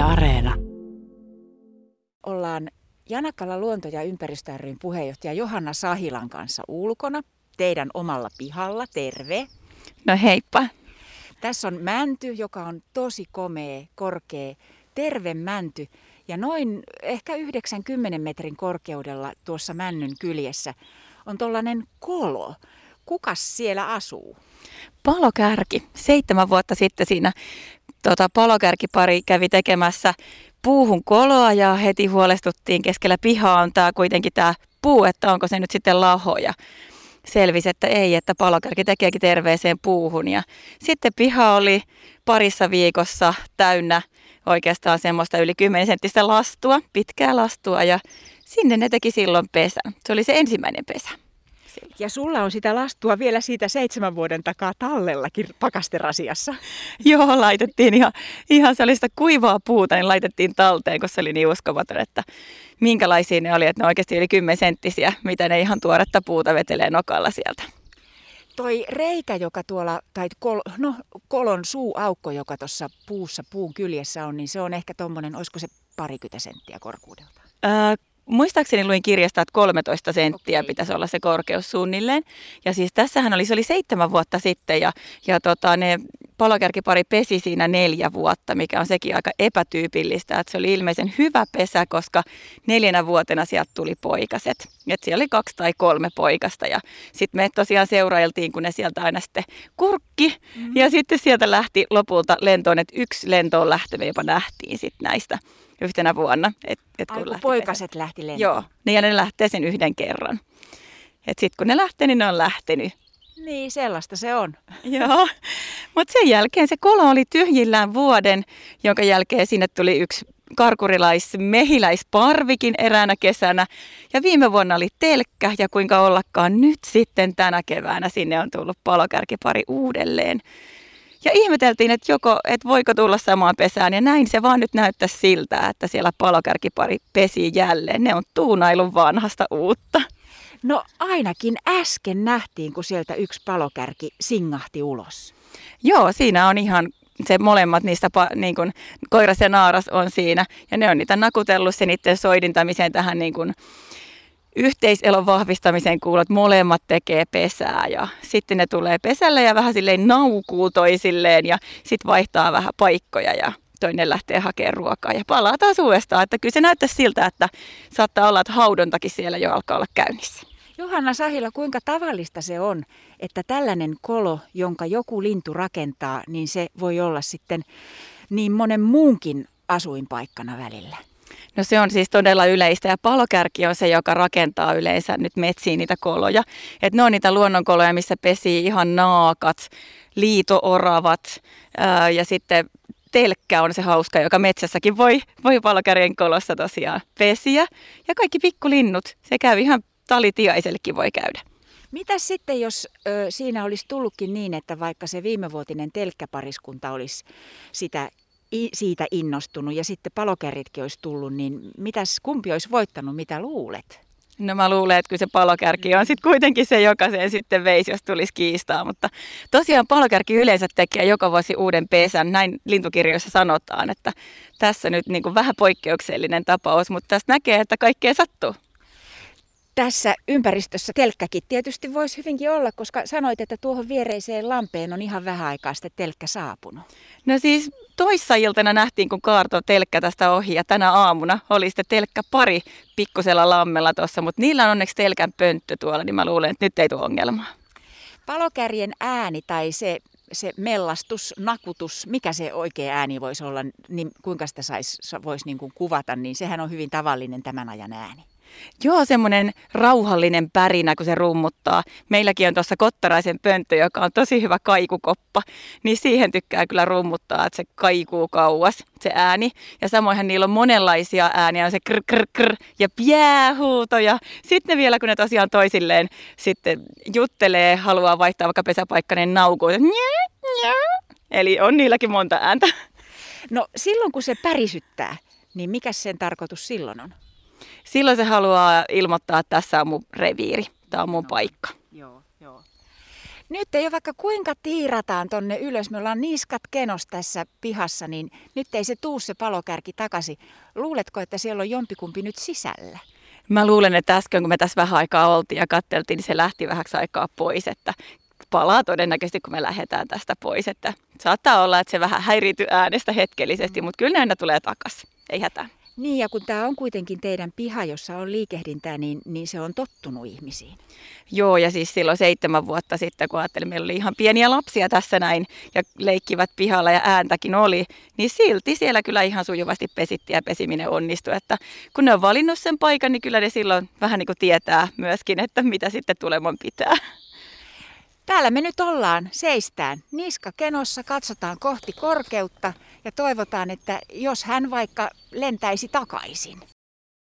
Yle Areena. Ollaan Janakalla luonto- ja ympäristö ryn puheenjohtaja Johanna Sahilan kanssa ulkona teidän omalla pihalla. Terve. No heippa. Tässä on mänty, joka on tosi komea, korkea, terve mänty. Ja noin ehkä 90 metrin korkeudella tuossa männyn kyljessä on tollainen kolo. Kukas siellä asuu? Palokärki. Seitsemän vuotta sitten siinä tota, palokärkipari kävi tekemässä puuhun koloa ja heti huolestuttiin keskellä pihaa on tämä kuitenkin tämä puu, että onko se nyt sitten lahoja. Selvisi, että ei, että palokärki tekeekin terveeseen puuhun. Ja sitten piha oli parissa viikossa täynnä oikeastaan semmoista yli 10 senttistä lastua, pitkää lastua ja sinne ne teki silloin pesän. Se oli se ensimmäinen pesä. Ja sulla on sitä lastua vielä siitä seitsemän vuoden takaa tallellakin pakasterasiassa. Joo, laitettiin ihan, ihan se oli sitä kuivaa puuta, niin laitettiin talteen, koska se oli niin uskomaton, että minkälaisia ne oli, että ne oikeasti oli 10 senttisiä, mitä ne ihan tuoretta puuta vetelee nokalla sieltä. Toi reikä, joka tuolla, tai kol, no, kolon suuaukko, joka tuossa puussa, puun kyljessä on, niin se on ehkä tuommoinen, olisiko se parikymmentä senttiä korkuudelta? Ää, muistaakseni luin kirjasta, että 13 senttiä Okei. pitäisi olla se korkeus suunnilleen. Ja siis tässähän oli, se oli seitsemän vuotta sitten ja, ja tota, ne palokärkipari pesi siinä neljä vuotta, mikä on sekin aika epätyypillistä. Että se oli ilmeisen hyvä pesä, koska neljänä vuotena sieltä tuli poikaset. Et siellä oli kaksi tai kolme poikasta ja sitten me tosiaan seurailtiin, kun ne sieltä aina sitten kurkki. Mm-hmm. Ja sitten sieltä lähti lopulta lentoon, että yksi lentoon lähtö me jopa nähtiin sitten näistä yhtenä vuonna. Et, et Ai, kun lähti poikaset lähti lentoon. Joo, niin ja ne lähtee sen yhden kerran. Et sit kun ne lähtee, niin ne on lähtenyt. Niin, sellaista se on. Joo, mutta sen jälkeen se kolo oli tyhjillään vuoden, jonka jälkeen sinne tuli yksi karkurilais-mehiläisparvikin eräänä kesänä. Ja viime vuonna oli telkkä ja kuinka ollakaan nyt sitten tänä keväänä sinne on tullut palokärkipari uudelleen. Ja ihmeteltiin, että, joko, että voiko tulla samaan pesään ja näin se vaan nyt näyttää siltä, että siellä palokärkipari pesi jälleen. Ne on tuunailun vanhasta uutta. No ainakin äsken nähtiin, kun sieltä yksi palokärki singahti ulos. Joo, siinä on ihan se molemmat niistä, niin kuin, koiras ja naaras on siinä. Ja ne on niitä nakutellut se niiden soidintamiseen tähän niin kuin, yhteiselon vahvistamiseen kuulut, molemmat tekee pesää ja sitten ne tulee pesälle ja vähän silleen naukuu toisilleen ja sitten vaihtaa vähän paikkoja ja toinen lähtee hakemaan ruokaa ja palaa taas uudestaan. Että kyllä se näyttää siltä, että saattaa olla, että haudontakin siellä jo alkaa olla käynnissä. Johanna Sahila, kuinka tavallista se on, että tällainen kolo, jonka joku lintu rakentaa, niin se voi olla sitten niin monen muunkin asuinpaikkana välillä? No se on siis todella yleistä ja palokärki on se, joka rakentaa yleensä nyt metsiin niitä koloja. Et ne on niitä luonnonkoloja, missä pesii ihan naakat, liitooravat ää, ja sitten telkkä on se hauska, joka metsässäkin voi, voi palokärjen kolossa tosiaan pesiä. Ja kaikki pikkulinnut, se käy ihan talitiaisellekin voi käydä. Mitä sitten, jos ö, siinä olisi tullutkin niin, että vaikka se viimevuotinen telkkäpariskunta olisi sitä, siitä innostunut ja sitten palokärritkin olisi tullut, niin mitäs, kumpi olisi voittanut, mitä luulet? No mä luulen, että kyllä se palokärki on sitten kuitenkin se, joka sen sitten veisi, jos tulisi kiistaa. Mutta tosiaan palokärki yleensä tekee joka vuosi uuden pesän. Näin lintukirjoissa sanotaan, että tässä nyt niin kuin vähän poikkeuksellinen tapaus, mutta tästä näkee, että kaikkea sattuu. Tässä ympäristössä telkkäkin tietysti voisi hyvinkin olla, koska sanoit, että tuohon viereiseen lampeen on ihan vähän aikaa sitten telkkä saapunut. No siis toissa iltana nähtiin, kun kaarto telkkä tästä ohi ja tänä aamuna oli sitten telkkä pari pikkusella lammella tuossa, mutta niillä on onneksi telkän pönttö tuolla, niin mä luulen, että nyt ei tule ongelmaa. Palokärjen ääni tai se, se mellastus, nakutus, mikä se oikea ääni voisi olla, niin kuinka sitä sais, voisi niin kuin kuvata, niin sehän on hyvin tavallinen tämän ajan ääni. Joo, semmoinen rauhallinen pärinä, kun se rummuttaa. Meilläkin on tuossa Kottaraisen pönttö, joka on tosi hyvä kaikukoppa, niin siihen tykkää kyllä rummuttaa, että se kaikuu kauas, se ääni. Ja samoinhan niillä on monenlaisia ääniä, on se krr, krr, krr ja piähuuto. Ja sitten vielä, kun ne tosiaan toisilleen sitten juttelee, haluaa vaihtaa vaikka pesäpaikka, niin naukuu. njää. Eli on niilläkin monta ääntä. No silloin kun se pärisyttää, niin mikä sen tarkoitus silloin on? Silloin se haluaa ilmoittaa, että tässä on mun reviiri, tämä on mun paikka. Joo, joo. Nyt ei ole vaikka kuinka tiirataan tonne ylös, me ollaan niskat kenos tässä pihassa, niin nyt ei se tuu se palokärki takaisin. Luuletko, että siellä on jompikumpi nyt sisällä? Mä luulen, että äsken kun me tässä vähän aikaa oltiin ja katteltiin, niin se lähti vähäksi aikaa pois, että palaa todennäköisesti, kun me lähdetään tästä pois. Että saattaa olla, että se vähän häiriintyy äänestä hetkellisesti, mutta kyllä ne aina tulee takaisin. Ei hätää. Niin, ja kun tämä on kuitenkin teidän piha, jossa on liikehdintää, niin, niin se on tottunut ihmisiin. Joo, ja siis silloin seitsemän vuotta sitten, kun ajattelin, meillä oli ihan pieniä lapsia tässä näin, ja leikkivät pihalla ja ääntäkin oli, niin silti siellä kyllä ihan sujuvasti pesittiin ja pesiminen onnistui. Että kun ne on valinnut sen paikan, niin kyllä ne silloin vähän niin kuin tietää myöskin, että mitä sitten tuleman pitää. Täällä me nyt ollaan, seistään niska kenossa, katsotaan kohti korkeutta ja toivotaan, että jos hän vaikka lentäisi takaisin.